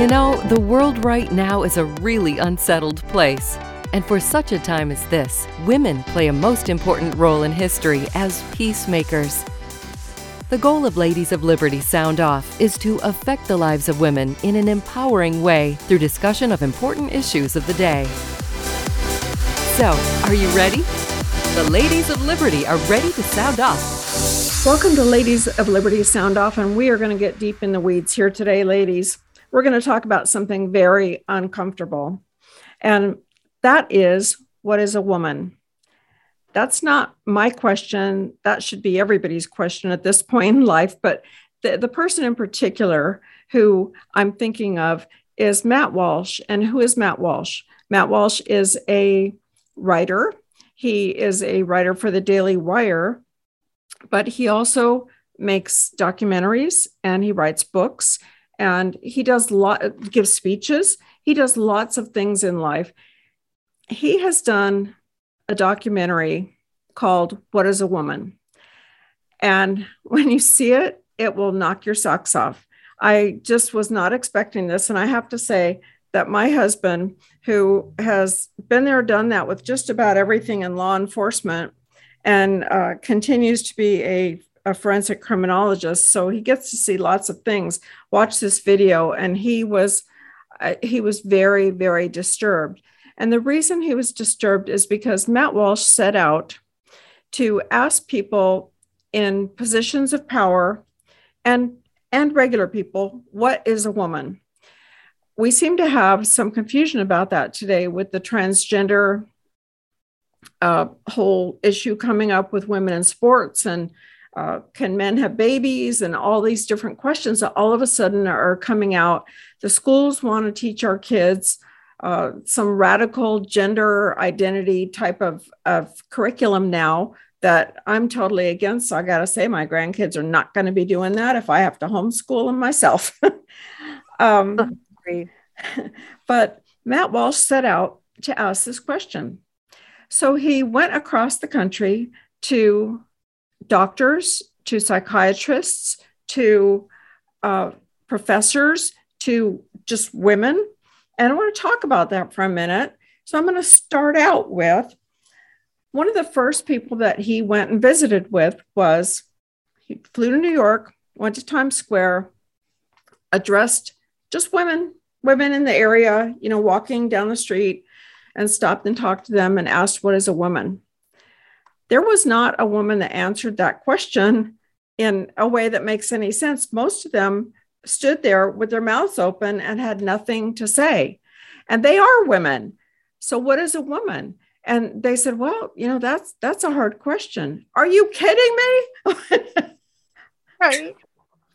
You know, the world right now is a really unsettled place. And for such a time as this, women play a most important role in history as peacemakers. The goal of Ladies of Liberty Sound Off is to affect the lives of women in an empowering way through discussion of important issues of the day. So, are you ready? The Ladies of Liberty are ready to sound off. Welcome to Ladies of Liberty Sound Off, and we are going to get deep in the weeds here today, ladies. We're going to talk about something very uncomfortable. And that is what is a woman? That's not my question. That should be everybody's question at this point in life. But the, the person in particular who I'm thinking of is Matt Walsh. And who is Matt Walsh? Matt Walsh is a writer. He is a writer for the Daily Wire, but he also makes documentaries and he writes books and he does lot gives speeches. He does lots of things in life he has done a documentary called What is a Woman? And when you see it, it will knock your socks off. I just was not expecting this. And I have to say that my husband, who has been there, done that with just about everything in law enforcement and uh, continues to be a, a forensic criminologist, so he gets to see lots of things, watch this video. And he was, uh, he was very, very disturbed and the reason he was disturbed is because Matt Walsh set out to ask people in positions of power and, and regular people what is a woman? We seem to have some confusion about that today with the transgender uh, whole issue coming up with women in sports and uh, can men have babies and all these different questions that all of a sudden are coming out. The schools want to teach our kids uh, some radical gender identity type of, of curriculum now that I'm totally against. So I got to say, my grandkids are not going to be doing that if I have to homeschool them myself. um, but Matt Walsh set out to ask this question. So he went across the country to doctors, to psychiatrists, to uh, professors, to just women and I want to talk about that for a minute. So I'm going to start out with one of the first people that he went and visited with was he flew to New York, went to Times Square, addressed just women, women in the area, you know, walking down the street and stopped and talked to them and asked, What is a woman? There was not a woman that answered that question in a way that makes any sense. Most of them stood there with their mouths open and had nothing to say. And they are women. So what is a woman? And they said, "Well, you know, that's that's a hard question. Are you kidding me?" right.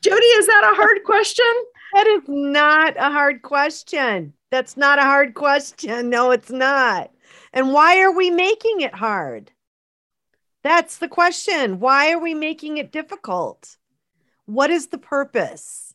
Judy, is that a hard question? That is not a hard question. That's not a hard question. No, it's not. And why are we making it hard? That's the question. Why are we making it difficult? What is the purpose?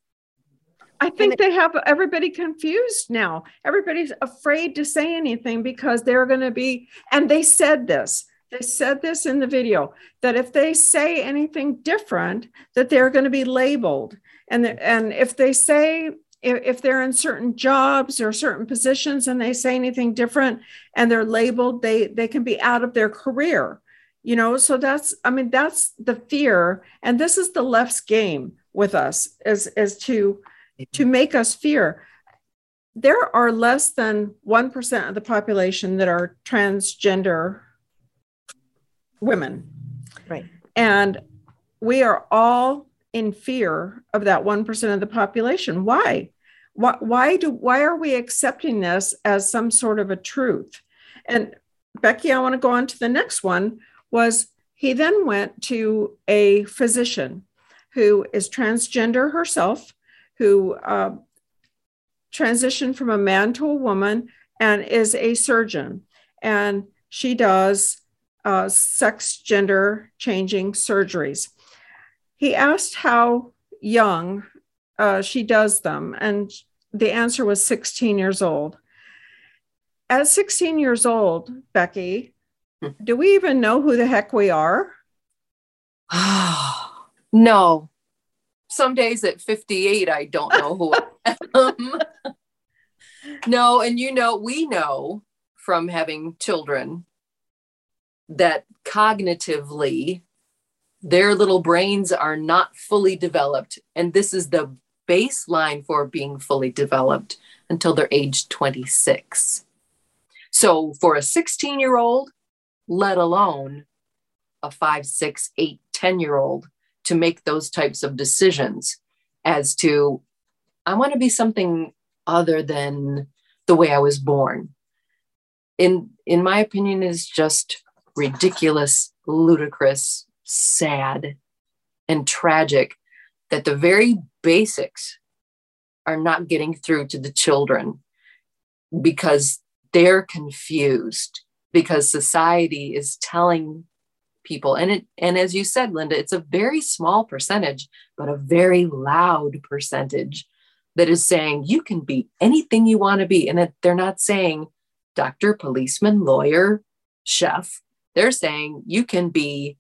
I think they have everybody confused now. Everybody's afraid to say anything because they're going to be, and they said this. They said this in the video that if they say anything different, that they're going to be labeled. And, and if they say, if, if they're in certain jobs or certain positions and they say anything different and they're labeled, they, they can be out of their career. You know, so that's, I mean, that's the fear. And this is the left's game with us is, is to, to mm-hmm. make us fear. There are less than 1% of the population that are transgender women. Right. And we are all in fear of that 1% of the population. Why? Why, why do why are we accepting this as some sort of a truth? And Becky, I want to go on to the next one was he then went to a physician who is transgender herself who uh, transitioned from a man to a woman and is a surgeon. And she does uh, sex gender changing surgeries. He asked how young uh, she does them, and the answer was 16 years old. At 16 years old, Becky. do we even know who the heck we are? no some days at 58, I don't know who I am. no, and you know, we know from having children that cognitively their little brains are not fully developed. And this is the baseline for being fully developed until they're age 26. So for a 16 year old, let alone a five, six, eight, 10 year old to make those types of decisions as to, I want to be something other than the way I was born. In, in my opinion, is just ridiculous, ludicrous, sad, and tragic that the very basics are not getting through to the children because they're confused because society is telling people and it and as you said linda it's a very small percentage but a very loud percentage that is saying you can be anything you want to be and that they're not saying doctor policeman lawyer chef. They're saying you can be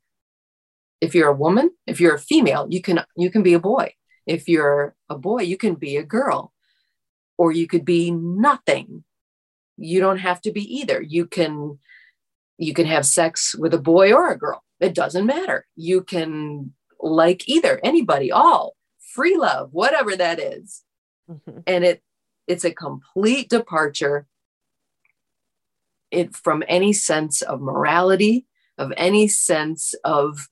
if you're a woman if you're a female you can you can be a boy. If you're a boy you can be a girl or you could be nothing you don't have to be either you can you can have sex with a boy or a girl it doesn't matter you can like either anybody all free love whatever that is. Mm-hmm. and it it's a complete departure it from any sense of morality of any sense of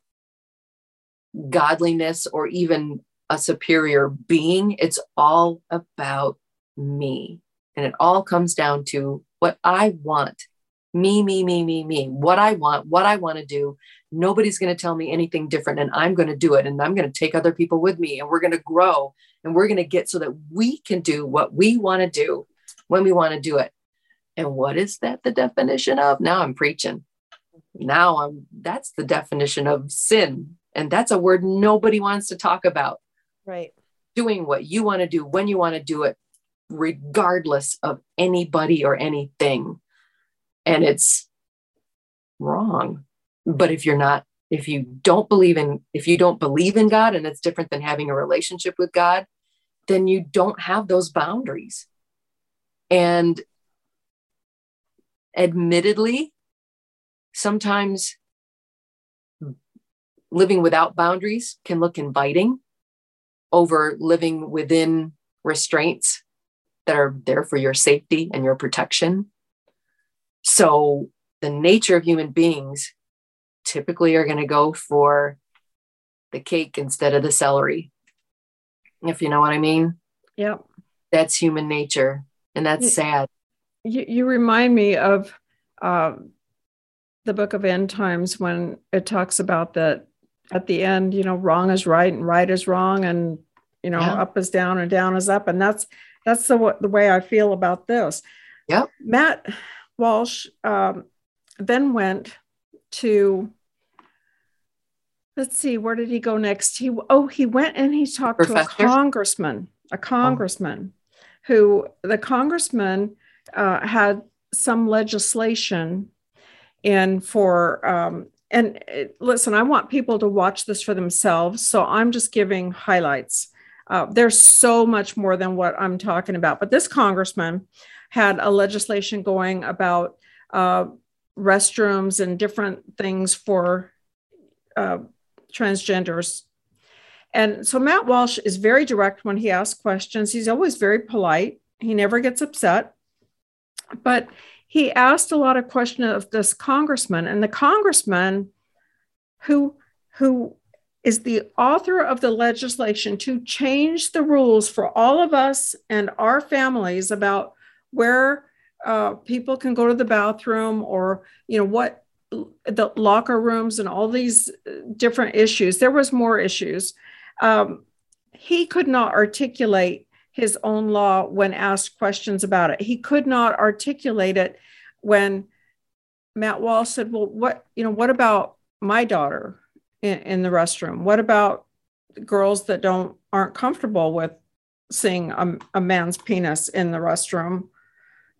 godliness or even a superior being. It's all about me. And it all comes down to what I want me, me, me, me, me, what I want, what I want to do. Nobody's going to tell me anything different, and I'm going to do it. And I'm going to take other people with me, and we're going to grow, and we're going to get so that we can do what we want to do when we want to do it. And what is that the definition of? Now I'm preaching. Now I'm that's the definition of sin. And that's a word nobody wants to talk about. Right. Doing what you want to do when you want to do it, regardless of anybody or anything. And it's wrong. But if you're not, if you don't believe in, if you don't believe in God, and it's different than having a relationship with God, then you don't have those boundaries. And admittedly, sometimes living without boundaries can look inviting over living within restraints that are there for your safety and your protection. So, the nature of human beings typically are going to go for the cake instead of the celery, if you know what I mean. Yep. That's human nature. And that's sad you, you remind me of uh, the book of end times when it talks about that at the end you know wrong is right and right is wrong and you know yeah. up is down and down is up and that's that's the, the way i feel about this yeah matt walsh um, then went to let's see where did he go next he oh he went and he talked Professor? to a congressman a oh. congressman oh. who the congressman uh, had some legislation in for um, and it, listen i want people to watch this for themselves so i'm just giving highlights uh, there's so much more than what i'm talking about but this congressman had a legislation going about uh, restrooms and different things for uh, transgenders. And so matt walsh is very direct when he asks questions. He's always very polite. He never gets upset. But he asked a lot of questions of this congressman, and the congressman who who is the author of the legislation to change the rules for all of us and our families about where uh, people can go to the bathroom or you know what the locker rooms and all these different issues there was more issues um, he could not articulate his own law when asked questions about it. He could not articulate it when Matt Walsh said, "Well, what you know? What about my daughter in, in the restroom? What about girls that don't aren't comfortable with seeing a, a man's penis in the restroom?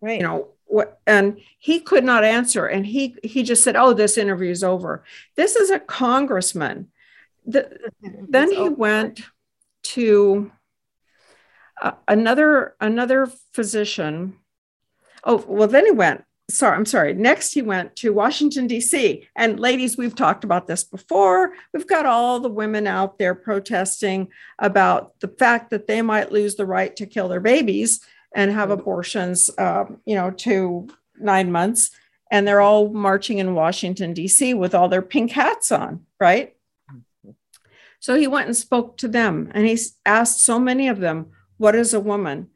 Right. You know what? And he could not answer, and he he just said, "Oh, this interview's over." This is a congressman. The, then he went to Uh, another another physician. Oh well, then he went. Sorry, I'm sorry. Next, he went to Washington D.C. And ladies, we've talked about this before. We've got all the women out there protesting about the fact that they might lose the right to kill their babies and have abortions, um, you know, to nine months. And they're all marching in Washington D.C. with all their pink hats on, right? So he went and spoke to them, and he asked so many of them what is a woman?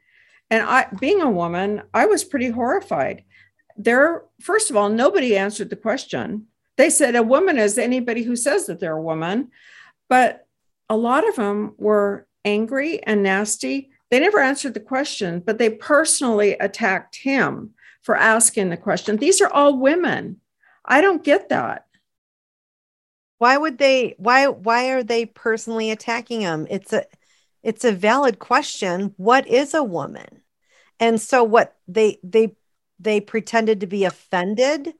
And I, being a woman, I was pretty horrified. There, first of all, nobody answered the question. They said a woman is anybody who says that they're a woman, but a lot of them were angry and nasty. They never answered the question, but they personally attacked him for asking the question. These are all women. I don't get that. Why would they why why are they personally attacking him? It's a it's a valid question what is a woman and so what they they they pretended to be offended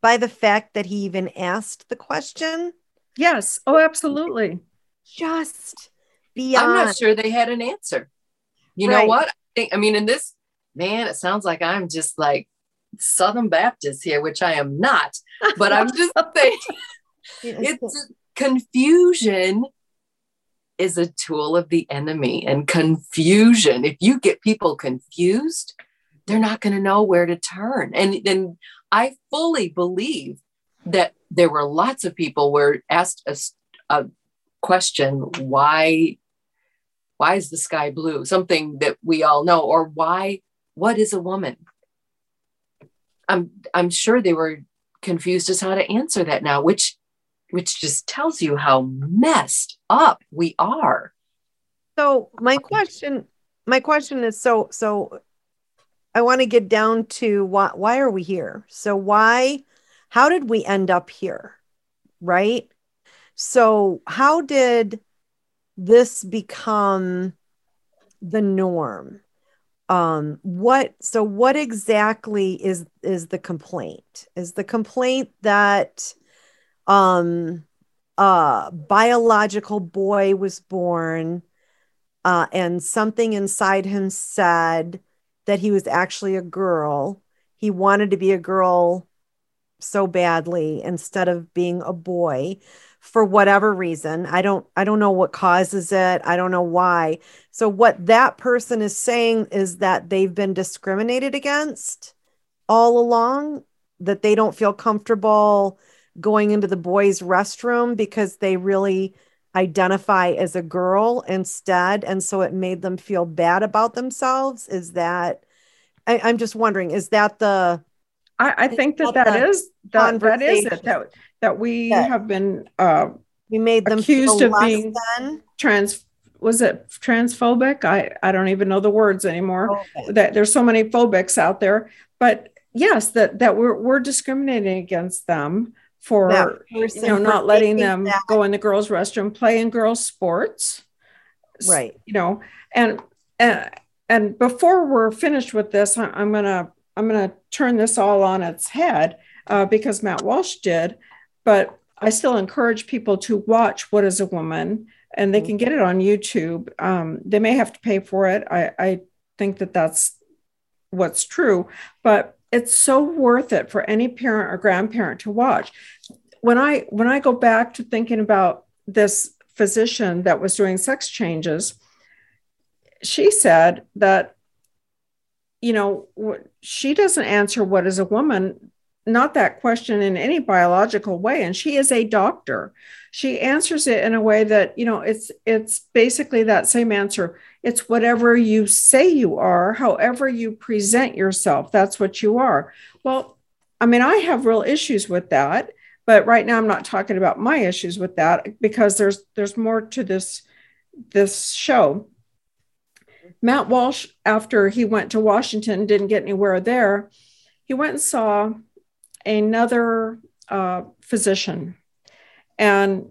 by the fact that he even asked the question? Yes. Oh absolutely. Just beyond i'm not sure they had an answer. You right. know what? I think i mean in this man it sounds like i'm just like southern baptist here which i am not but i'm just saying it's confusion is a tool of the enemy and confusion. If you get people confused, they're not going to know where to turn. And then I fully believe that there were lots of people were asked a, a question why why is the sky blue something that we all know or why what is a woman i'm i'm sure they were confused as how to answer that now which which just tells you how messed up we are. So my question, my question is so so I want to get down to why why are we here? So why how did we end up here? Right? So how did this become the norm? Um what so what exactly is is the complaint? Is the complaint that um a biological boy was born uh, and something inside him said that he was actually a girl. He wanted to be a girl so badly instead of being a boy for whatever reason. I don't i don't know what causes it. I don't know why. So what that person is saying is that they've been discriminated against all along that they don't feel comfortable going into the boys' restroom because they really identify as a girl instead. And so it made them feel bad about themselves. Is that, I, am just wondering, is that the. I, I think that that is that, that is it that that we that have been uh, we made them accused of being than? trans was it transphobic I I don't even know the words anymore okay. that there's so many phobics out there but yes that that we're we're discriminating against them for you know not letting them that. go in the girls restroom play in girls sports. Right. you know and and and before we're finished with this i'm gonna i'm gonna turn this all on its head uh, because matt walsh did but i still encourage people to watch what is a woman and they can get it on youtube. Um, they may have to pay for it. I i think that that's what's true but it's so worth it for any parent or grandparent to watch. When i when i go back to thinking about this physician that was doing sex changes she said that you know she doesn't answer what is a woman not that question in any biological way and she is a doctor. She answers it in a way that you know it's it's basically that same answer it's whatever you say you are however you present yourself that's what you are. Well i mean i have real issues with that but right now i'm not talking about my issues with that because there's there's more to this this show. Matt walsh after he went to washington didn't get anywhere there he went and saw another uh, physician. And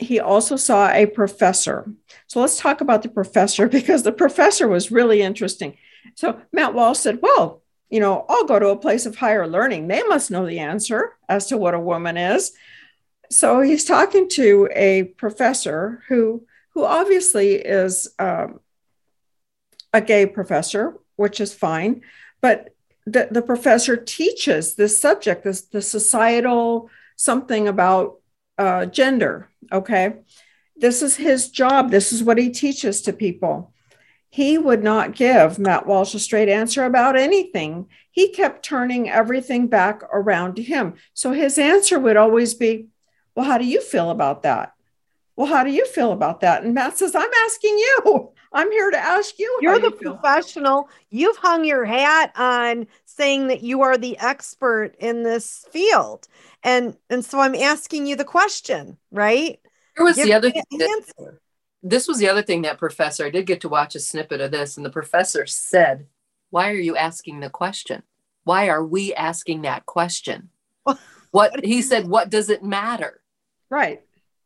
he also saw a professor. So let's talk about the professor because the professor was really interesting. So Matt Walsh said, Well, you know, I'll go to a place of higher learning. They must know the answer as to what a woman is. So he's talking to a professor who who obviously is um, a gay professor, which is fine, but the, the professor teaches this subject, this the societal something about uh, gender. Okay, this is his job. This is what he teaches to people. He would not give Matt Walsh a straight answer about anything. He kept turning everything back around to him. So his answer would always be, Well, how do you feel about that? Well, how do you feel about that? And Matt says, I'm asking you. I'm here to ask you. You're the you professional. You've hung your hat on saying that you are the expert in this field. And and so I'm asking you the question, right? Here was Give the other answer. This was the other thing that professor, I did get to watch a snippet of this, and the professor said, Why are you asking the question? Why are we asking that question? what he said, what does it matter? Right.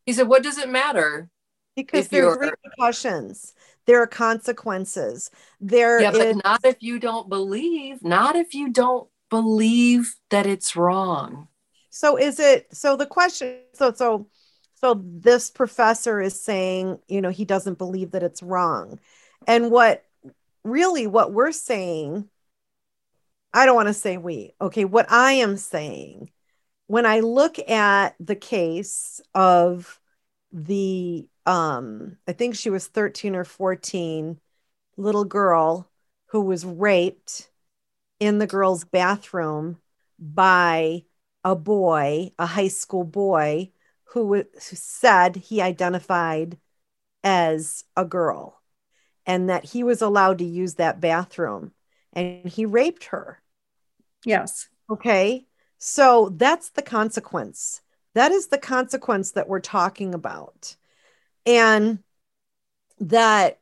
He said, What does it matter? Because there's repercussions there are consequences. There yeah but not if you don't believe not if you don't believe that it's wrong. So is it so the question so so so this professor is saying you know he doesn't believe that it's wrong. And what really what we're saying i don't want to say we okay? What i am saying when i look at the case of the um i think she was 13 or 14 little girl who was raped in the girls bathroom by a boy a high school boy who, who said he identified as a girl and that he was allowed to use that bathroom and he raped her. Yes. Okay? So that's the consequence. That is the consequence that we're talking about and that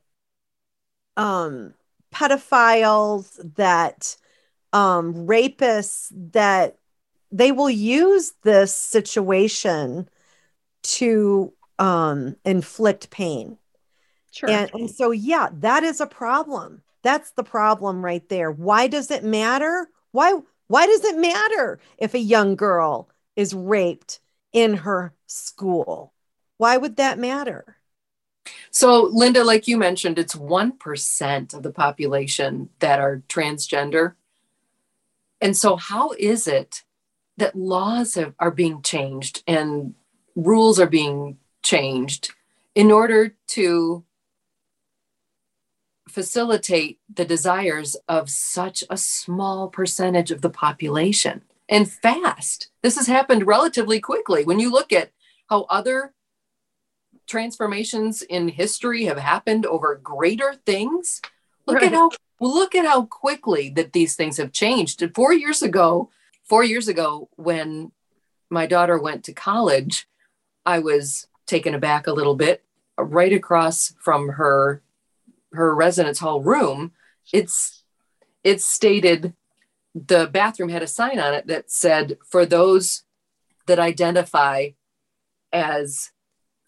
um, pedophiles, that um, rapists, that they will use this situation to um, inflict pain. Sure. And, and so, yeah, that is a problem. That's the problem right there. Why does it matter? Why why does it matter if a young girl is raped in her school? Why would that matter? So, Linda, like you mentioned, it's 1% of the population that are transgender. And so, how is it that laws have, are being changed and rules are being changed in order to facilitate the desires of such a small percentage of the population and fast? This has happened relatively quickly. When you look at how other transformations in history have happened over greater things. Look right. at how look at how quickly that these things have changed. And four years ago, four years ago, when my daughter went to college, I was taken aback a little bit. Uh, right across from her her residence hall room, it's it's stated the bathroom had a sign on it that said for those that identify as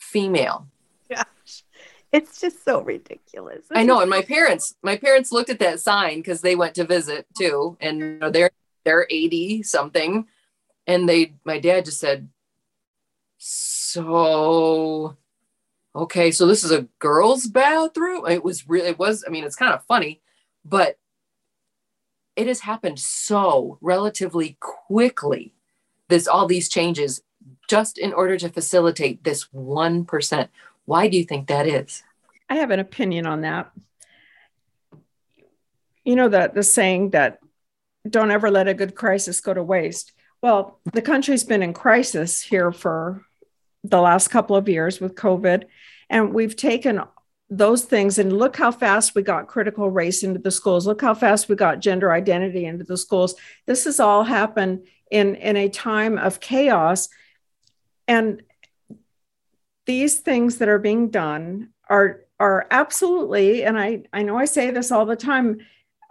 female. Gosh, it's just so ridiculous. I know. And my parents, my parents looked at that sign because they went to visit too, and they're they're 80 something. And they my dad just said, So okay, so this is a girl's bathroom. It was really it was, I mean, it's kind of funny, but it has happened so relatively quickly. This all these changes just in order to facilitate this 1%. Why do you think that is? I have an opinion on that. You know, the, the saying that don't ever let a good crisis go to waste. Well, the country's been in crisis here for the last couple of years with COVID, and we've taken those things and look how fast we got critical race into the schools look how fast we got gender identity into the schools this has all happened in in a time of chaos and these things that are being done are are absolutely and i i know i say this all the time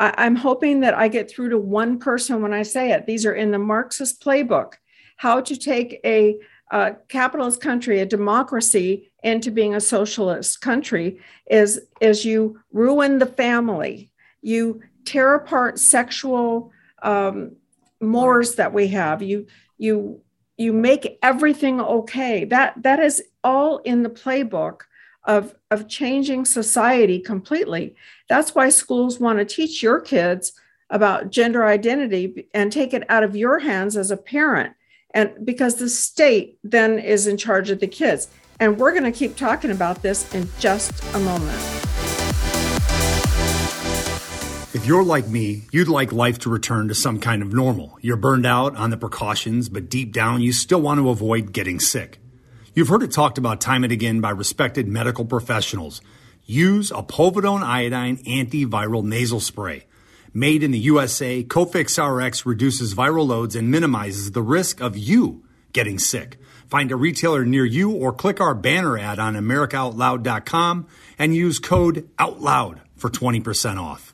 I, i'm hoping that i get through to one person when i say it. These are in the marxist playbook. How to take a, a capitalist country a democracy into being a socialist country is is you ruin the family. You tear apart sexual um, mores that we have. You you you make everything okay that that is all in the playbook of, of changing society completely. That's why schools want to teach your kids about gender identity and take it out of your hands as a parent. And because the state then is in charge of the kids. And we're going to keep talking about this in just a moment. If you're like me, you'd like life to return to some kind of normal. You're burned out on the precautions, but deep down, you still want to avoid getting sick. You've heard it talked about time and again by respected medical professionals. Use a povidone iodine antiviral nasal spray. Made in the USA, Cofix RX reduces viral loads and minimizes the risk of you getting sick. Find a retailer near you or click our banner ad on AmericaOutloud.com and use code OUTLOUD for 20% off.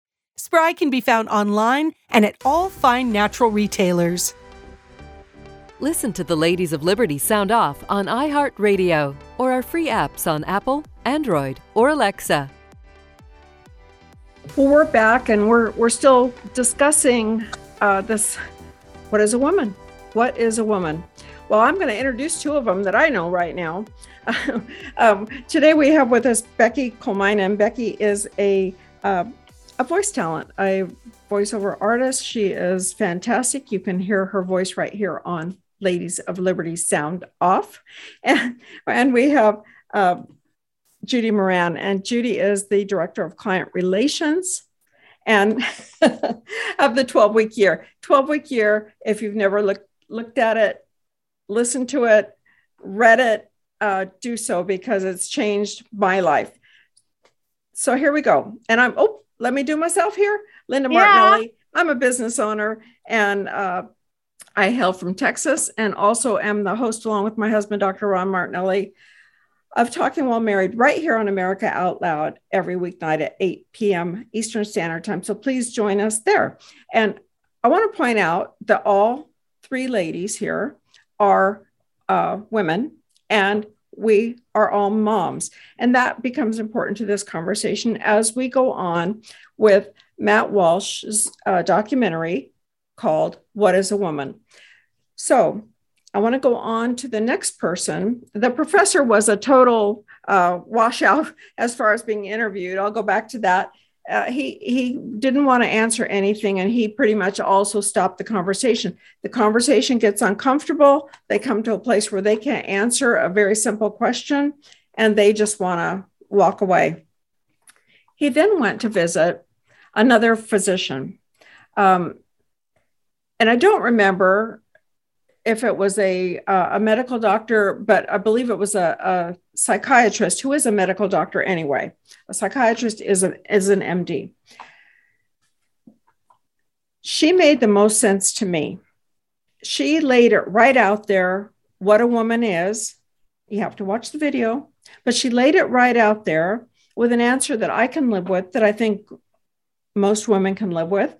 Spry can be found online and at all fine natural retailers. Listen to the Ladies of Liberty sound off on iHeartRadio or our free apps on Apple, Android, or Alexa. Well, we're back and we're we're still discussing uh, this. What is a woman? What is a woman? Well, I'm going to introduce two of them that I know right now. um, today we have with us Becky Colmina, and Becky is a uh, a voice talent, a voiceover artist. She is fantastic. You can hear her voice right here on Ladies of Liberty Sound Off, and and we have. Uh, Judy Moran, and Judy is the director of client relations and of the 12 week year. 12 week year, if you've never looked looked at it, listened to it, read it, uh, do so because it's changed my life. So here we go. And I'm, oh, let me do myself here. Linda yeah. Martinelli. I'm a business owner and uh, I hail from Texas and also am the host, along with my husband, Dr. Ron Martinelli, of Talking While Married right here on America Out Loud every weeknight at 8 p.m. Eastern Standard Time. So please join us there. And I want to point out that all three ladies here are uh, women and we are all moms. And that becomes important to this conversation as we go on with Matt Walsh's uh, documentary called What is a Woman? So I want to go on to the next person. The professor was a total uh, washout as far as being interviewed. I'll go back to that. Uh, he he didn't want to answer anything, and he pretty much also stopped the conversation. The conversation gets uncomfortable. They come to a place where they can't answer a very simple question, and they just want to walk away. He then went to visit another physician, um, and I don't remember if it was a uh, a medical doctor, but I believe it was a, a, psychiatrist who is a medical doctor anyway. A psychiatrist is an is an MD. She made the most sense to me. She laid it right out there what a woman is. You have to watch the video, but she laid it right out there with an answer that I can live with, that I think most women can live with.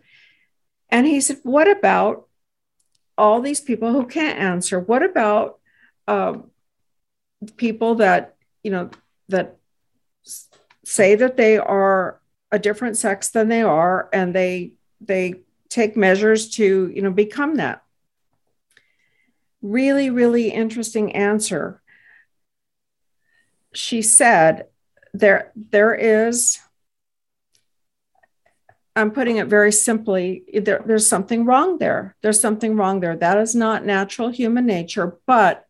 And he said, What about all these people who can't answer. What about uh, people that you know that say that they are a different sex than they are, and they they take measures to you know become that? Really, really interesting answer. She said there there is I'm putting it very simply, there, there's something wrong there. There's something wrong there. That is not natural human nature. But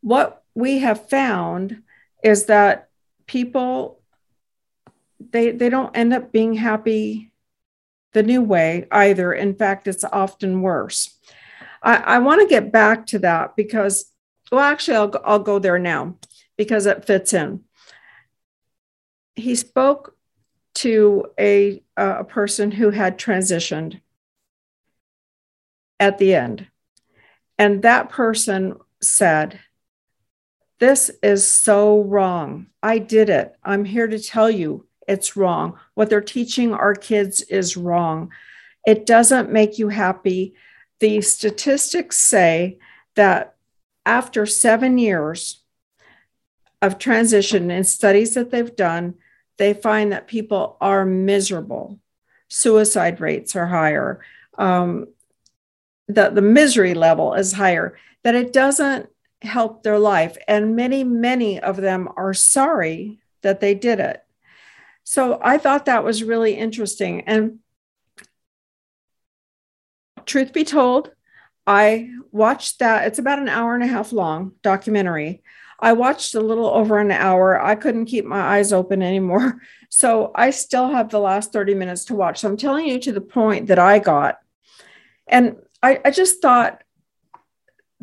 what we have found is that people they they don't end up being happy the new way either. In fact, it's often worse. I, I want to get back to that because, well, actually, I'll, I'll go there now because it fits in. He spoke to a, a person who had transitioned at the end. And that person said, This is so wrong. I did it. I'm here to tell you it's wrong. What they're teaching our kids is wrong. It doesn't make you happy. The statistics say that after seven years of transition and studies that they've done, they find that people are miserable. Suicide rates are higher. Um, the, the misery level is higher, that it doesn't help their life. And many, many of them are sorry that they did it. So I thought that was really interesting. And truth be told, I watched that. It's about an hour and a half long documentary. I watched a little over an hour. I couldn't keep my eyes open anymore. So I still have the last 30 minutes to watch. So I'm telling you to the point that I got. And I, I just thought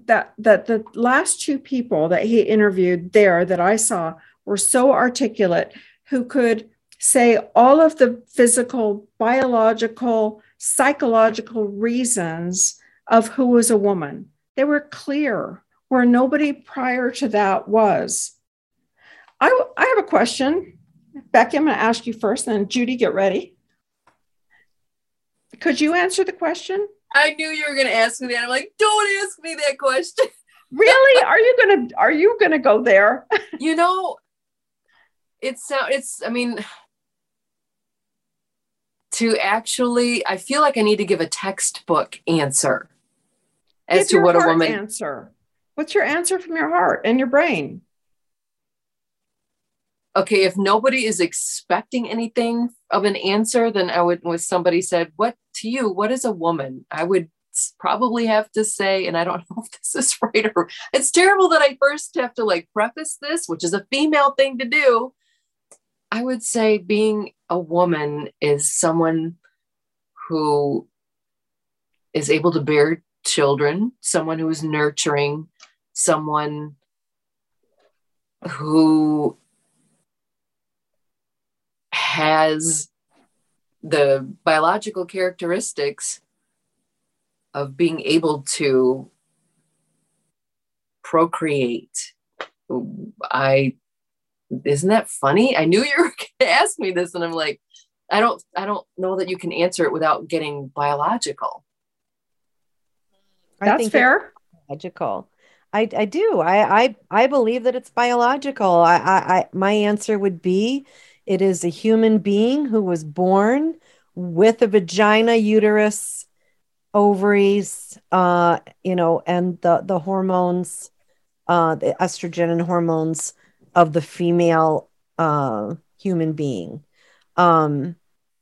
that that the last two people that he interviewed there that I saw were so articulate who could say all of the physical, biological, psychological reasons of who was a woman. They were clear where nobody prior to that was. I, I have a question. Becky, I'm going to ask you first, and then Judy, get ready. Could you answer the question? I knew you were going to ask me that. I'm like, don't ask me that question. really? Are you going to are you going to go there? you know, it's it's I mean to actually I feel like I need to give a textbook answer as give to what a woman answer. What's your answer from your heart and your brain? okay, if nobody is expecting anything of an answer, then I would, when somebody said, What to you, what is a woman? I would probably have to say, and I don't know if this is right or it's terrible that I first have to like preface this, which is a female thing to do. I would say being a woman is someone who is able to bear children, someone who is nurturing, someone who has the biological characteristics of being able to procreate. I isn't that funny? I knew you were going to ask me this, and I'm like, I don't, I don't know that you can answer it without getting biological. That's fair. Biological. I, I do. I, I I believe that it's biological. I, I, I my answer would be it is a human being who was born with a vagina, uterus, ovaries, uh, you know, and the the hormones, uh, the estrogen and hormones of the female uh, human being. Um,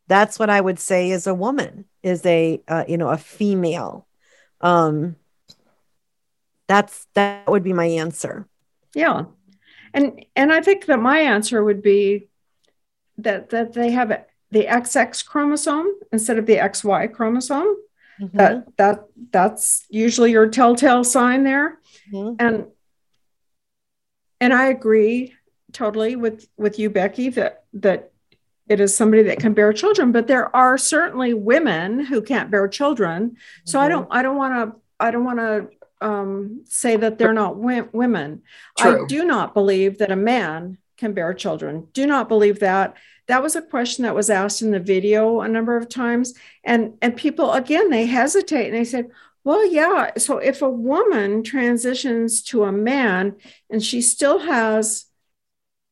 that's what I would say is a woman, is a uh, you know a female. Um, that's that would be my answer. Yeah, and and I think that my answer would be that that they have the XX chromosome instead of the XY chromosome. Mm-hmm. That that that's usually your telltale sign there. Mm-hmm. And and I agree totally with with you, Becky, that that it is somebody that can bear children, but there are certainly women who can't bear children. Mm-hmm. So I mm-hmm. don't I don't want to I don't want to um, say that they're not w- women. True. I do not believe that a man can bear children. Do not believe that. That was a question that was asked in the video a number of times. And, and people, again, they hesitate and they said, well, yeah. So if a woman transitions to a man and she still has,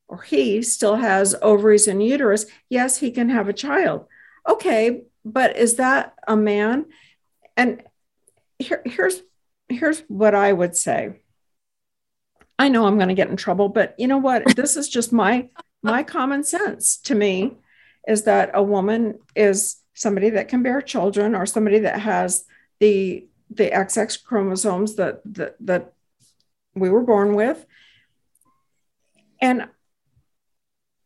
or he still has ovaries and uterus, yes, he can have a child. Okay, but is that a man? And here, here's here's what I would say. I know I'm going to get in trouble, but you know what? This is just my my common sense to me is that a woman is somebody that can bear children or somebody that has the the XX chromosomes that that, that we were born with. And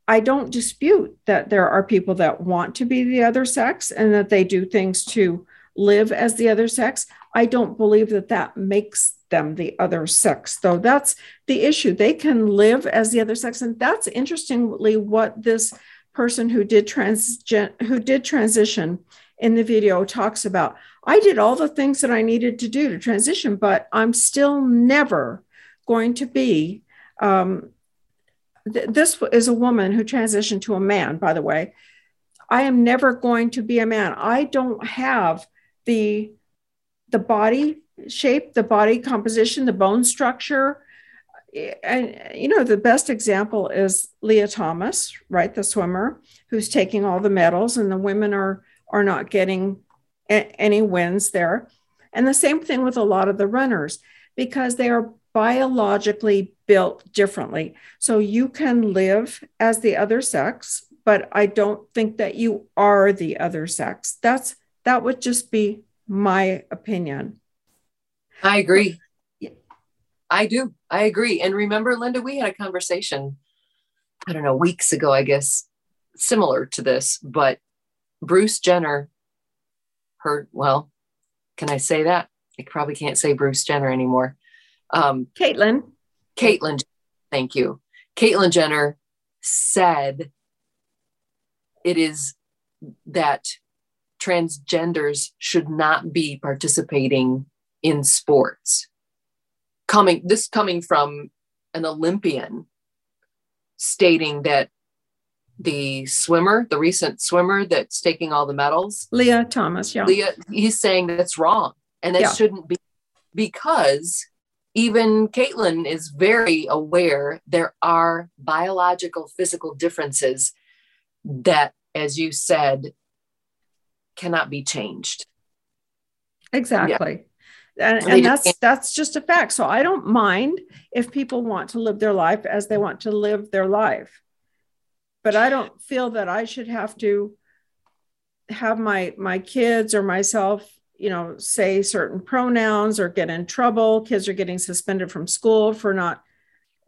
I don't dispute that there are people that want to be the other sex and that they do things to live as the other sex. I don't believe that that makes them the other sex though that's the issue they can live as the other sex and that's interestingly what this person who did transgen who did transition in the video talks about i did all the things that i needed to do to transition but i'm still never going to be um, th- this is a woman who transitioned to a man, by the way. I am never going to be a man. I don't have the the body shape, the body composition, the bone structure. And you know, the best example is Lia Thomas, right? The swimmer who's taking all the medals, and the women are are not getting a- any wins there. And the same thing with a lot of the runners because they are biologically built differently. So you can live as the other sex, but I don't think that you are the other sex. That's that would just be my opinion. I agree. I do. I agree. And remember, Linda, we had a conversation, I don't know, weeks ago, I guess, similar to this, but Bruce Jenner, her, well, can I say that? I probably can't say Bruce Jenner anymore. Um, Caitlyn. Caitlyn, thank you. Caitlyn Jenner said it is that transgenders should not be participating in sports. Coming this coming from an Olympian stating that the swimmer, the recent swimmer that's taking all the medals, Lia Thomas, yeah. Lia, he's saying that's wrong and that Yeah. shouldn't be because even Caitlyn is very aware there are biological physical differences that, as you said, cannot be changed. Exactly. And, They and just that's that's just a fact. So I don't mind if people want to live their life as they want to live their life. But I don't feel that I should have to have my my kids or myself, you know, say certain pronouns or get in trouble. Kids are getting suspended from school for not,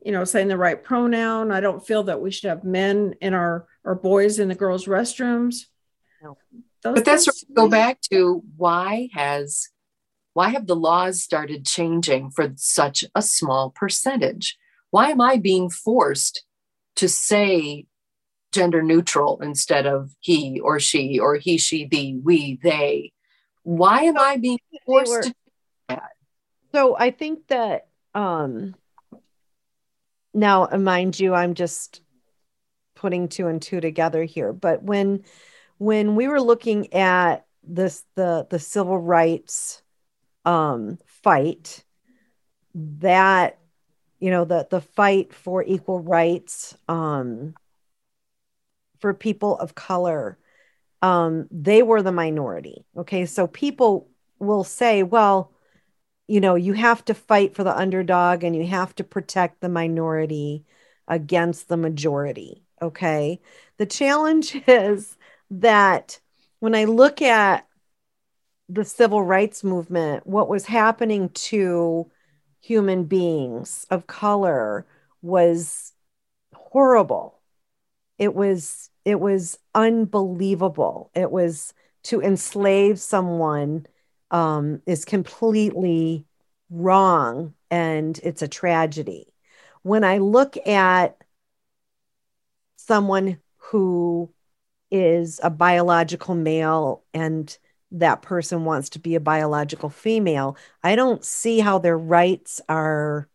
you know, saying the right pronoun. I don't feel that we should have men in our or boys in the girls' restrooms. No. Those But that's things- we go back to why has why have the laws started changing for such a small percentage? Why am I being forced to say gender neutral instead of he or she or he, she, thee, we, they? Why am I being forced were- to So I think that um now mind you, I'm just putting two and two together here. But when when we were looking at this the the civil rights um fight, that you know the the fight for equal rights um for people of color um they were the minority okay so people will say well you know, you have to fight for the underdog and you have to protect the minority against the majority. Okay. The challenge is that when I look at the civil rights movement, what was happening to human beings of color was horrible. It was it was unbelievable. It was to enslave someone um, is completely wrong and it's a tragedy. When I look at someone who is a biological male and that person wants to be a biological female, I don't see how their rights are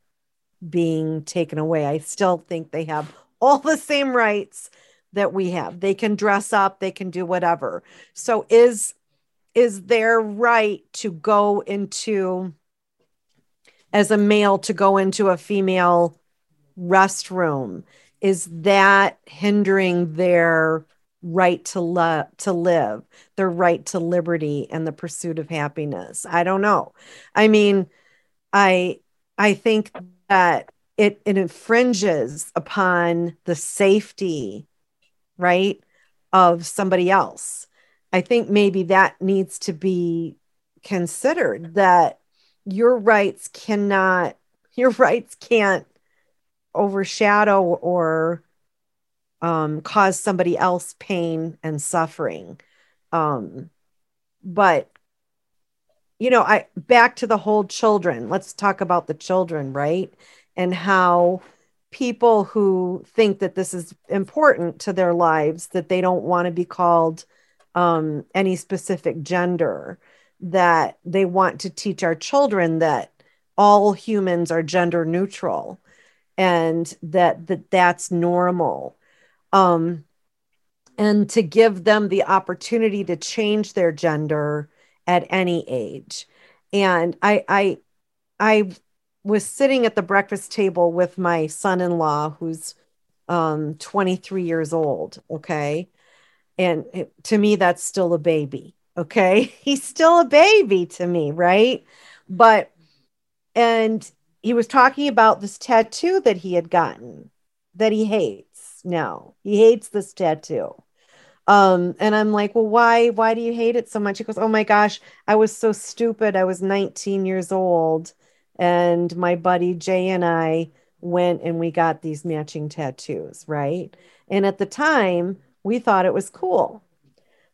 being taken away. I still think they have all the same rights that we have. They can dress up, they can do whatever. So is is their right to go into as a male to go into a female restroom is that hindering their right to love to live their right to liberty and the pursuit of happiness. I don't know. I mean i i think that it it infringes upon the safety right of somebody else. I think maybe that needs to be considered that your rights cannot, your rights can't overshadow or um, cause somebody else pain and suffering. Um, but, you know, I back to the whole children. Let's talk about the children, right? And how people who think that this is important to their lives, that they don't want to be called um, any specific gender, that they want to teach our children that all humans are gender neutral. and that that that's normal um and to give them the opportunity to change their gender at any age. And i i i was sitting at the breakfast table with my son-in-law who's um 23 years old okay? And it, to me that's still a baby okay? He's still a baby to me right? But and he was talking about this tattoo that he had gotten that he hates now. He hates this tattoo. Um and i'm like well why why do you hate it so much? He goes oh my gosh i was so stupid. I was 19 years old. And my buddy jay and i went and we got these matching tattoos right? And at the time we thought it was cool.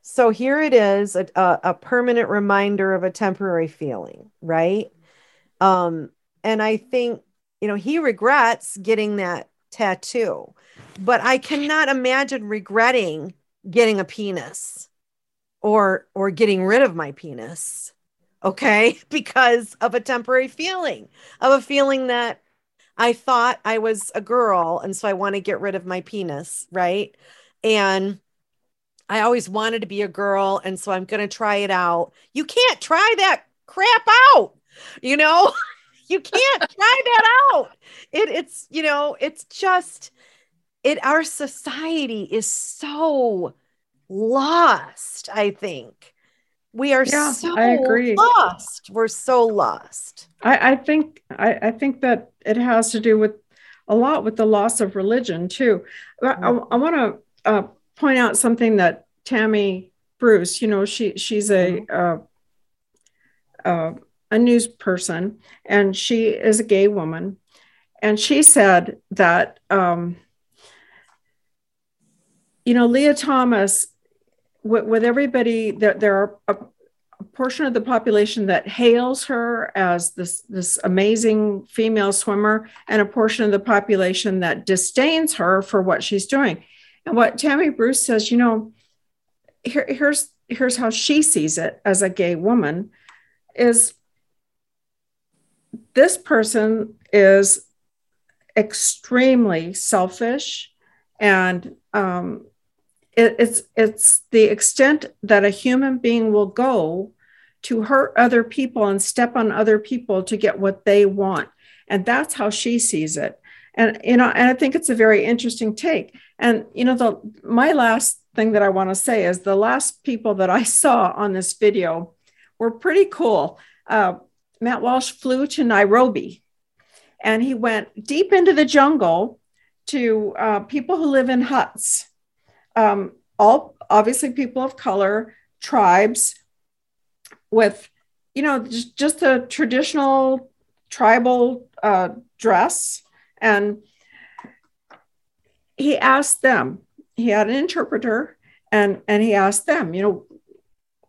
So here it is a, a, a permanent reminder of a temporary feeling right? Um and i think you know he regrets getting that tattoo but i cannot imagine regretting getting a penis or or getting rid of my penis okay? Because of a temporary feeling of a feeling that i thought i was a girl and so i want to get rid of my penis right? And i always wanted to be a girl and so i'm going to try it out. You can't try that crap out you know you can't try that out. It it's you know it's just it our society is so lost i think. We are Yeah, so I agree. lost. We're so lost. I, I think I, I think that it has to do with a lot with the loss of religion too. I, I want to uh, point out something that Tammy Bruce, you know, she she's a uh, uh, a news person, and she is a gay woman, and she said that um, you know Lia Thomas, with, with everybody that there are a, a portion of the population that hails her as this this amazing female swimmer, and a portion of the population that disdains her for what she's doing. And what Tammy Bruce says, you know, here, here's here's how she sees it as a gay woman, is this person is extremely selfish and um, it, it's it's the extent that a human being will go to hurt other people and step on other people to get what they want. And that's how she sees it. And you know and i think it's a very interesting take. And you know the my last thing that i want to say is the last people that i saw on this video were pretty cool. Uh, matt walsh flew to nairobi and he went deep into the jungle to uh, people who live in huts um, all obviously people of color, tribes, with you know just, just a traditional tribal uh, dress, and he asked them. He had an interpreter, and and he asked them, you know,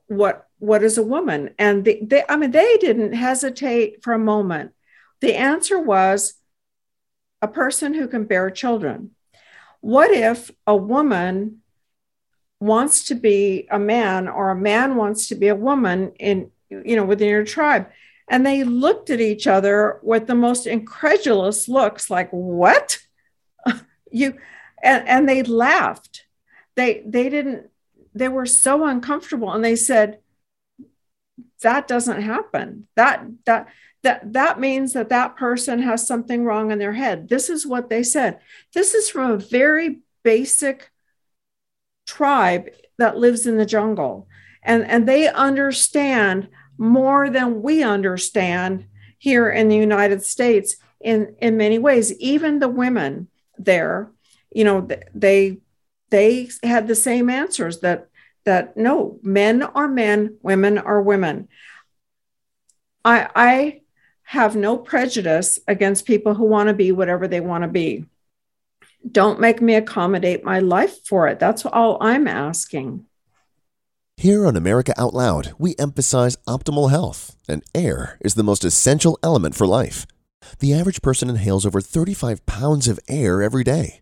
what what is a woman? And they, they I mean, they didn't hesitate for a moment. The answer was a person who can bear children. What if a woman wants to be a man or a man wants to be a woman in you know within your tribe and they looked at each other with the most incredulous looks like what you and, and they laughed they they didn't they were so uncomfortable and they said that doesn't happen. That that that that means that that person has something wrong in their head. This is what they said. This is from a very basic tribe that lives in the jungle. And and they understand more than we understand here in the United States in in many ways. Even the women there you know they they had the same answers that that no men are men women are women i i have no prejudice against people who want to be whatever they want to be don't make me accommodate my life for it. That's all I'm asking. Here on America Out Loud, we emphasize optimal health, and air is the most essential element for life. The average person inhales over 35 pounds of air every day,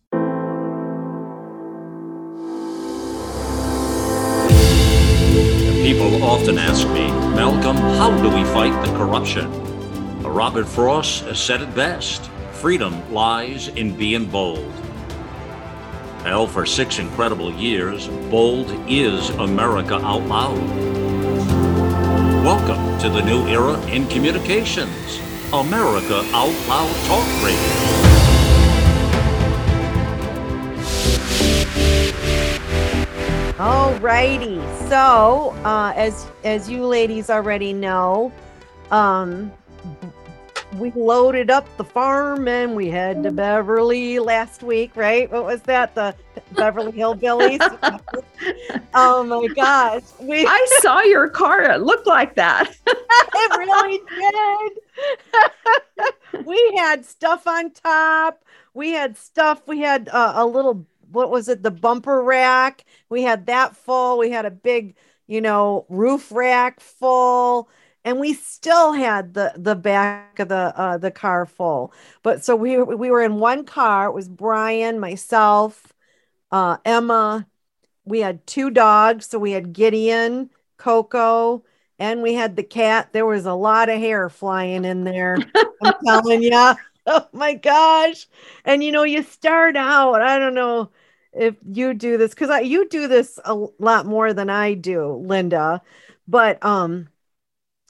People often ask me, Malcolm, how do we fight the corruption? Robert Frost has said it best freedom lies in being bold. Well, for six incredible years, Bold is America Out Loud. Welcome to the new era in communications America Out Loud Talk Radio. All righty. So, uh, as as you ladies already know, um, we loaded up the farm and we head to Beverly last week, right? What was that? The Beverly Hillbillies. oh my gosh. We I saw your car. It looked like that. it really did. we had stuff on top. We had stuff. We had uh, a little what was it? The bumper rack. We had that full. We had a big, you know, roof rack full and we still had the the back of the uh, the car full. But so we we were in one car. It was Brian, myself, uh, Emma. We had two dogs, so we had Gideon, Coco, and we had the cat. There was a lot of hair flying in there. I'm telling you. Oh my gosh! And you know, you start out. I don't know if you do this because you do this a lot more than I do, Linda. But um,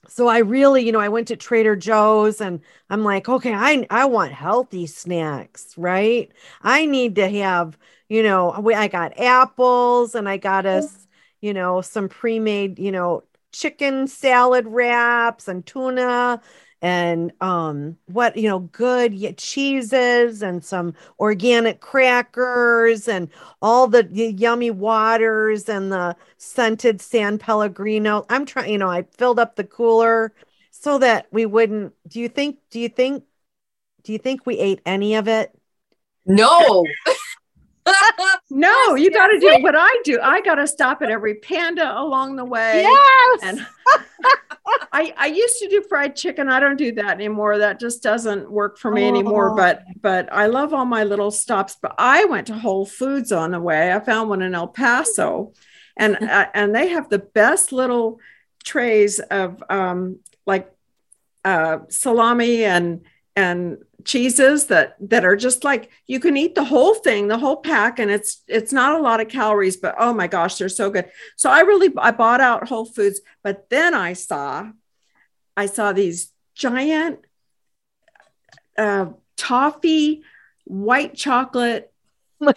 so I really, you know, I went to Trader Joe's and I'm like, okay, I I want healthy snacks, right? I need to have, you know, we, I got apples and I got us, you know, some pre-made, you know, chicken salad wraps and tuna and um what you know good cheeses and some organic crackers and all the, the yummy waters and the scented san pellegrino. I'm trying you know i filled up the cooler so that we wouldn't do you think do you think do you think we ate any of it? No no, you got to do what I do. I got to stop at every panda along the way. Yes. And I I used to do fried chicken. I don't do that anymore. That just doesn't work for me oh. anymore. But but I love all my little stops. But I went to Whole Foods on the way. I found one in El Paso, and uh, and they have the best little trays of um like uh salami and and cheeses that that are just like you can eat the whole thing the whole pack and it's it's not a lot of calories but oh my gosh they're so good. So i really i bought out whole foods but then i saw i saw these giant uh, toffee white chocolate oh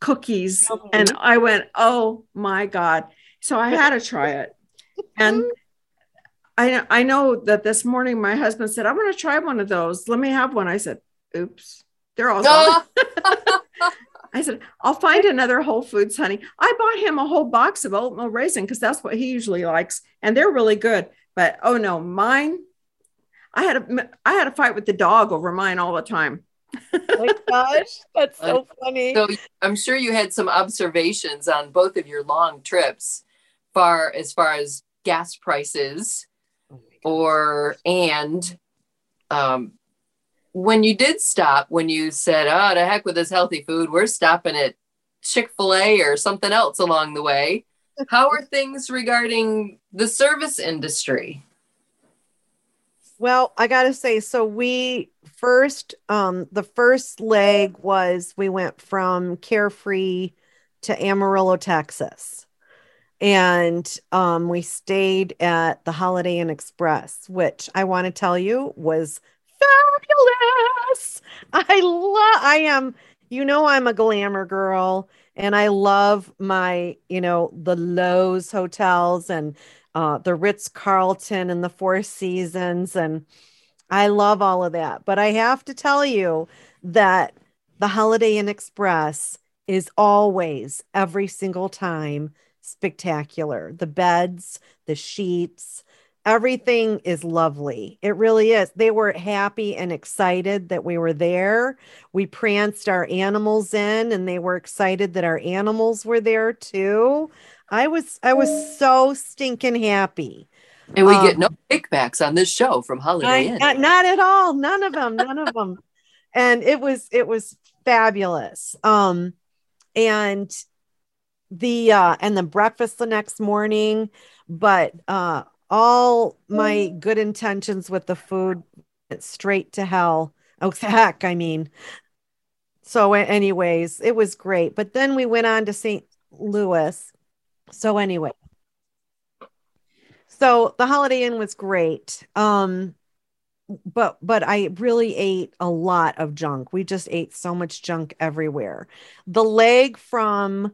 cookies and i went oh my god. So i had to try it. And I I know that this morning my husband said, I'm going to try one of those. Let me have one. I said, oops, they're all gone. I said, I'll find another Whole Foods, honey. I bought him a whole box of oatmeal raisin because that's what he usually likes, and they're really good. But oh no, mine, I had a I had a fight with the dog over mine all the time. oh my gosh, that's so funny. So I'm sure you had some observations on both of your long trips, far as far as gas prices or and um, when you did stop, when you said, "Oh, to heck with this healthy food, we're stopping at Chick Fil A or something else along the way," how are things regarding the service industry? Well, I got to say, so we first, um, the first leg was we went from Carefree to Amarillo, Texas and um, we stayed at the Holiday Inn Express, which I want to tell you was fabulous. I love. I am. You know, I'm a glamour girl, and I love my, you know, the Loews hotels and uh, the Ritz Carlton and the Four Seasons, and I love all of that. But I have to tell you that the Holiday Inn Express is always every single time spectacular. The beds, the sheets, everything is lovely. It really is. They were happy and excited that we were there. We pranced our animals in and they were excited that our animals were there too. I was I was so stinking happy. And we um, get no kickbacks on this show from Holiday Inn. Not, not at all. None of them. None of them. And it was it was fabulous. Um and the uh and the breakfast the next morning, but uh all my good intentions with the food straight to hell. Oh, heck, I mean. So, anyways, it was great. But then we went on to St. Louis. So, anyway, so the Holiday Inn was great. Um, but but I really ate a lot of junk. We just ate so much junk everywhere. The leg from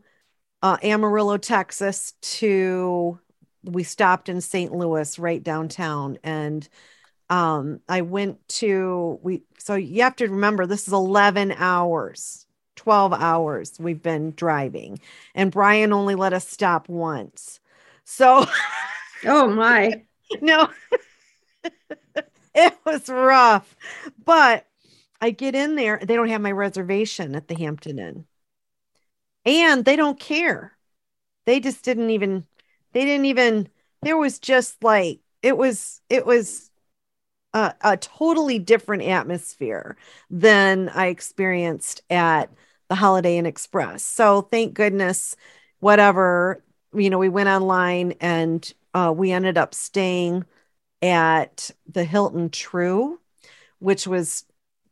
uh, Amarillo, Texas to we stopped in St. Louis right downtown. And um I went to we so you have to remember this is 11 hours 12 hours we've been driving. And Brian only let us stop once. So oh my. No. It was rough. But I get in there they don't have my reservation at the Hampton Inn and they don't care. They just didn't even they didn't even there was just like it was it was a, a totally different atmosphere than i experienced at the holiday inn express. So thank goodness whatever you know we went online and uh, we ended up staying at the hilton tru which was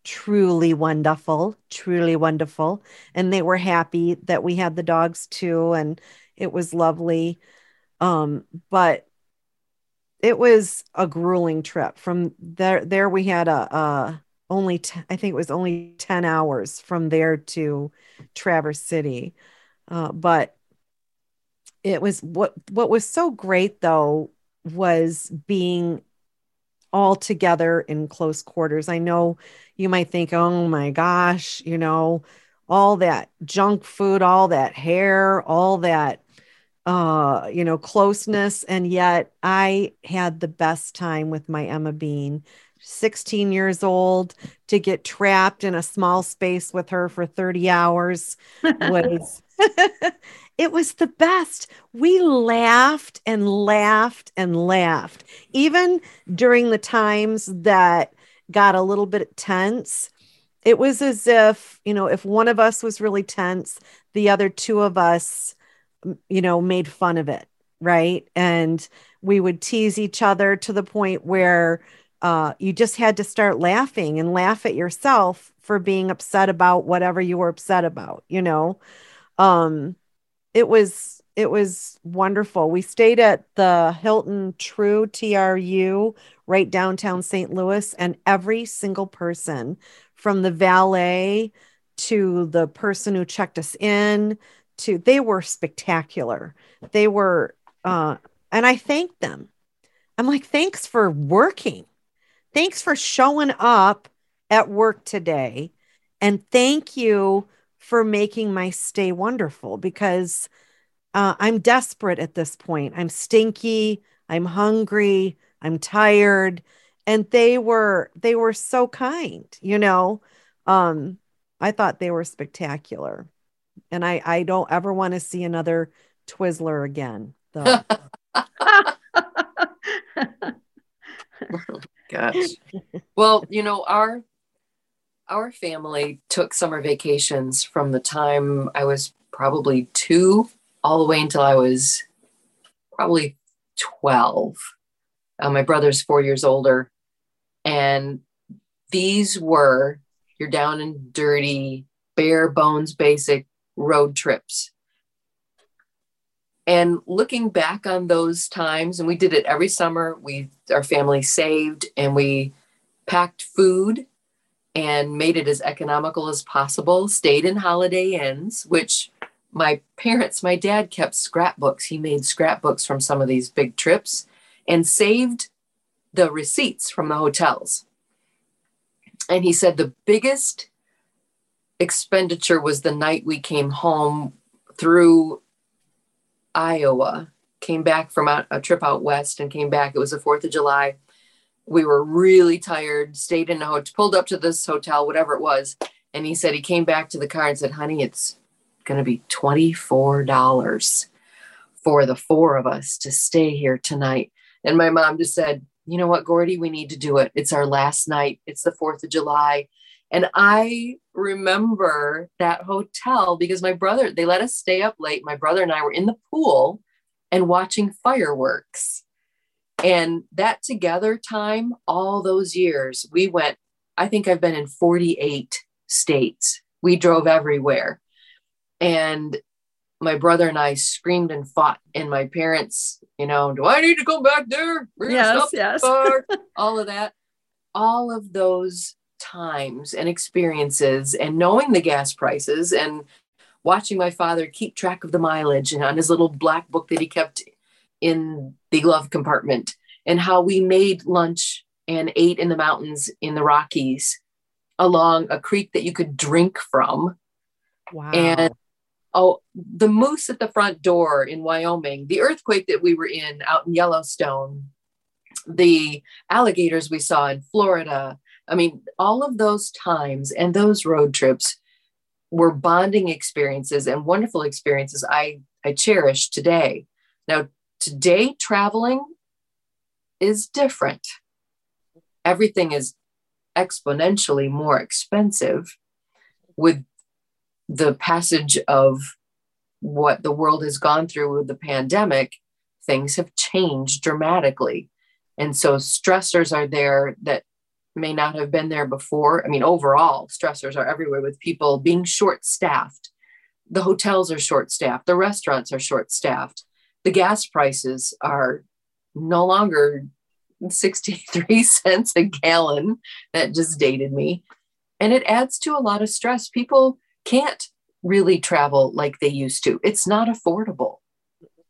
truly wonderful truly wonderful. And they were happy that we had the dogs too and it was lovely. Um, but it was a grueling trip. From there. There we had a, a only t- I think it was only ten hours from there to Traverse City, uh, but it was what what was so great though was being all together in close quarters. I know you might think, oh my gosh, you know, all that junk food, all that hair, all that uh you know closeness and yet i had the best time with my emma bean 16 years old to get trapped in a small space with her for 30 hours was it was the best we laughed and laughed and laughed even during the times that got a little bit tense it was as if you know if one of us was really tense the other two of us you know, made fun of it, right? And we would tease each other to the point where uh, you just had to start laughing and laugh at yourself for being upset about whatever you were upset about, you know. Um, it was it was wonderful. We stayed at the Hilton True TRU right downtown St. Louis, and every single person from the valet to the person who checked us in to they were spectacular they were uh and i thanked them i'm like thanks for working thanks for showing up at work today and thank you for making my stay wonderful because uh, i'm desperate at this point i'm stinky i'm hungry i'm tired and they were they were so kind you know um i thought they were spectacular and I I don't ever want to see another Twizzler again. Though. Gosh. Well, you know, our our family took summer vacations from the time I was probably two all the way until I was probably 12. Uh, my brother's four years older. And these were you're down and dirty, bare bones, basic road trips. And looking back on those times, and we did it every summer, we our family saved and we packed food and made it as economical as possible, stayed in holiday inns, which my parents, my dad kept scrapbooks. He made scrapbooks from some of these big trips and saved the receipts from the hotels. And he said the biggest expenditure was the night we came home through Iowa came back from a, a trip out west and came back. It was the 4th of July. We were really tired, stayed in a hotel, pulled up to this hotel, whatever it was. And he said he came back to the car and said, honey, it's going to be $24 for the four of us to stay here tonight. And my mom just said, you know what, Gordy, we need to do it. It's our last night. It's the 4th of July. And I remember that hotel because my brother, they let us stay up late. My brother and I were in the pool and watching fireworks. And that together time, all those years, we went, I think I've been in 48 states. We drove everywhere. And my brother and I screamed and fought, and my parents, you know, do I need to go back there? yes, yes. all of that. All of those times and experiences, and knowing the gas prices and watching my father keep track of the mileage and on his little black book that he kept in the glove compartment, and how we made lunch and ate in the mountains in the Rockies along a creek that you could drink from. Wow. And oh, the moose at the front door in Wyoming, the earthquake that we were in out in Yellowstone, the alligators we saw in Florida. I mean, all of those times and those road trips were bonding experiences and wonderful experiences I, I cherish today. Now, today, traveling is different. Everything is exponentially more expensive with the passage of what the world has gone through with the pandemic, things have changed dramatically. And so stressors are there that may not have been there before. I mean, overall, stressors are everywhere with people being short staffed. The hotels are short staffed, the restaurants are short staffed, the gas prices are no longer 63 cents a gallon. That just dated me. And it adds to a lot of stress. People can't really travel like they used to. It's not affordable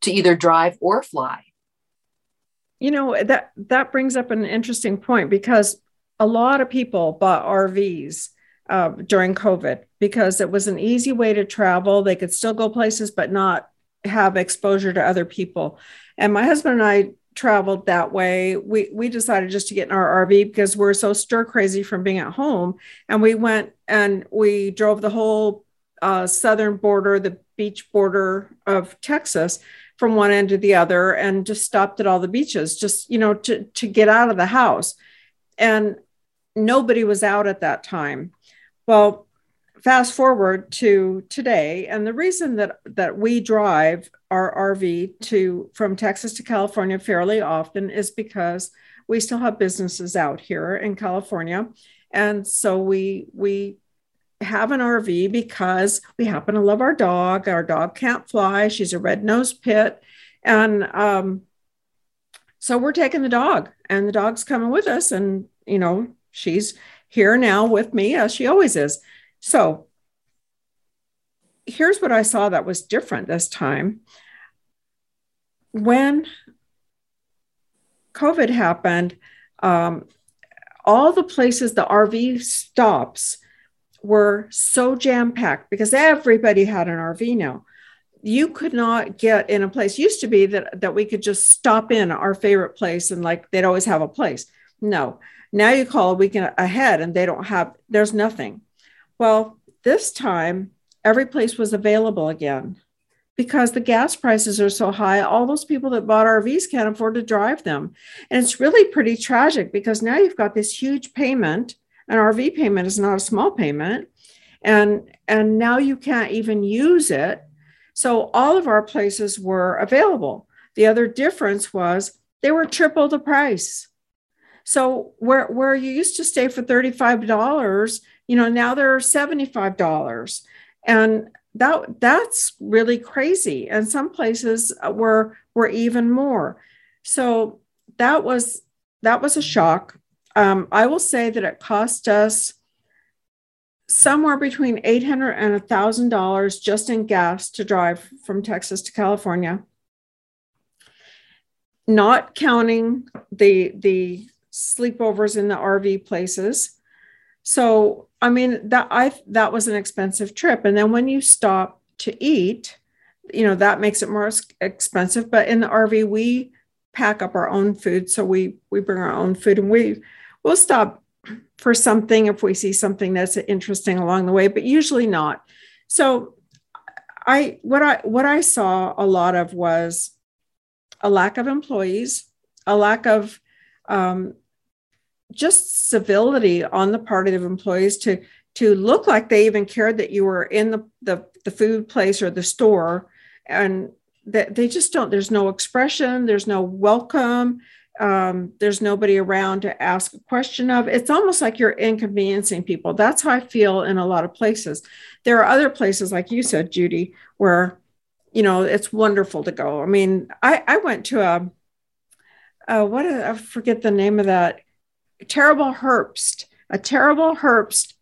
to either drive or fly. You know, that that brings up an interesting point because a lot of people bought RVs uh, during COVID because it was an easy way to travel. They could still go places, but not have exposure to other people. And my husband and I traveled that way. We we decided just to get in our RV because we're so stir crazy from being at home, and we went and we drove the whole uh, southern border, the beach border of Texas, from one end to the other, and just stopped at all the beaches, just you know, to to get out of the house, and nobody was out at that time. Well, fast forward to today. And the reason that that we drive our rv to from texas to california fairly often is because we still have businesses out here in california. And so we we have an rv because we happen to love our dog. Our dog can't fly. She's a red-nosed pit. And um, so we're taking the dog and the dog's coming with us. And you know she's here now with me as she always is so here's what I saw that was different this time. When COVID happened, um, all the places, the RV stops were so jam packed because everybody had an RV now. You could not get in a place. Used to be that that we could just stop in our favorite place and like they'd always have a place. No, now you call a week ahead and they don't have. There's nothing. Well, this time, every place was available again because the gas prices are so high. All those people that bought RVs can't afford to drive them. And it's really pretty tragic because now you've got this huge payment. An RV payment is not a small payment. And, and now you can't even use it. So all of our places were available. The other difference was they were triple the price. So where, where you used to stay for $35, you know, now they're $75. And that that's really crazy. And some places were were even more. So that was that was a shock. Um, I will say that it cost us somewhere between eight hundred and a thousand dollars just in gas to drive from Texas to California. Not counting the the sleepovers in the RV places. So I mean that I that was an expensive trip. And then when you stop to eat, you know, that makes it more expensive. But in the RV, we pack up our own food. So we we bring our own food and we we'll stop for something if we see something that's interesting along the way, but usually not. So I what I what I saw a lot of was a lack of employees, a lack of um, just civility on the part of the employees to to look like they even cared that you were in the the, the food place or the store. And that they just don't there's no expression there's no welcome um, there's nobody around to ask a question of. It's almost like you're inconveniencing people. That's how i feel in a lot of places. There are other places like you said judy where you know it's wonderful to go. I mean i i went to a, a what i forget the name of that terrible herbst a terrible herbst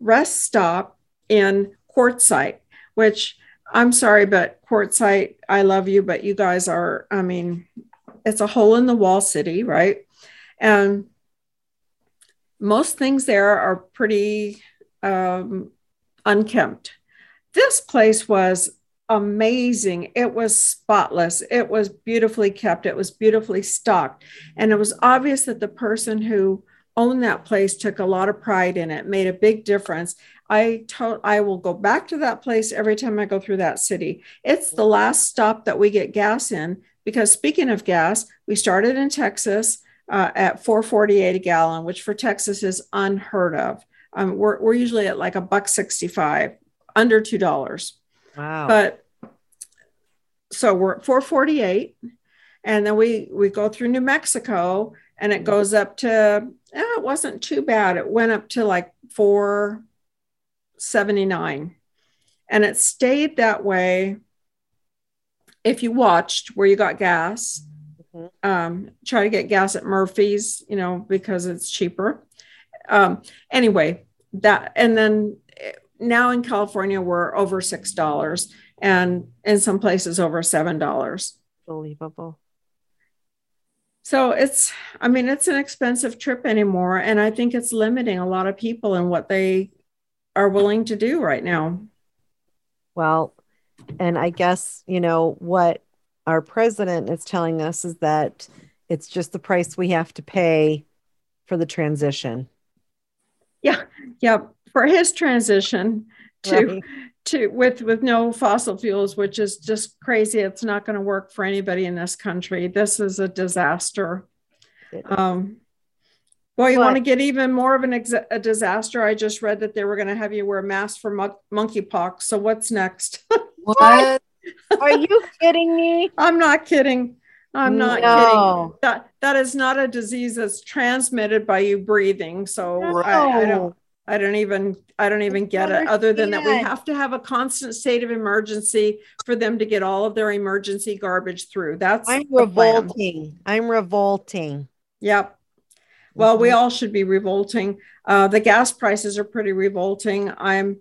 rest stop in quartzsite which i'm sorry but quartzsite i love you but you guys are i mean it's a hole in the wall city right? And most things there are pretty um, unkempt. This place was amazing. It was spotless. It was beautifully kept. It was beautifully stocked. And it was obvious that the person who owned that place took a lot of pride in it, made a big difference. I told I will go back to that place every time I go through that city. It's the last stop that we get gas in because speaking of gas, we started in Texas uh, at 448 a gallon, which for Texas is unheard of. Um, we're, we're usually at like a buck 65, under two dollars. Wow. But so we're at 448, and then we we go through New Mexico, and it goes up to eh, it wasn't too bad. It went up to like 479, and it stayed that way. If you watched where you got gas, Mhm. um, try to get gas at Murphy's, you know, because it's cheaper. Um, anyway, that and then now in California we're over six dollars, and in some places over seven dollars. Unbelievable. So it's, I mean, it's an expensive trip anymore, and I think it's limiting a lot of people in what they are willing to do right now. Well, and I guess, you know, what our president is telling us is that it's just the price we have to pay for the transition. Yeah, yeah. For his transition to Right. to with with no fossil fuels, which is just crazy. It's not going to work for anybody in this country. This is a disaster. It- Um, well, you want to get even more of an ex- a disaster? I just read that they were going to have you wear a mask for mon- monkeypox. So what's next? What? Are you kidding me? I'm not kidding. I'm not kidding. No. That that is not a disease that's transmitted by you breathing. So I, I don't No. I don't even I don't even get it. Other than that, we have to have a constant state of emergency for them to get all of their emergency garbage through. That's I'm plan. revolting. I'm revolting. Yep. Well, we Mhm. all should be revolting. Uh, the gas prices are pretty revolting. I'm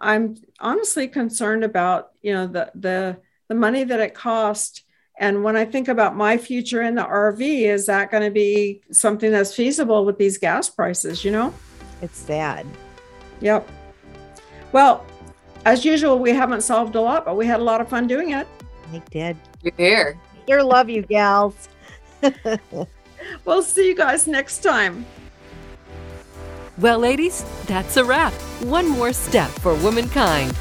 I'm honestly concerned about you know the the the money that it costs And when I think about my future in the RV, is that going to be something that's feasible with these gas prices? You know. It's sad. Yep. Well, as usual, we haven't solved a lot, but we had a lot of fun doing it. I did. You're here. Here, love you, gals. We'll see you guys next time. Well, ladies, that's a wrap. One more step for womankind.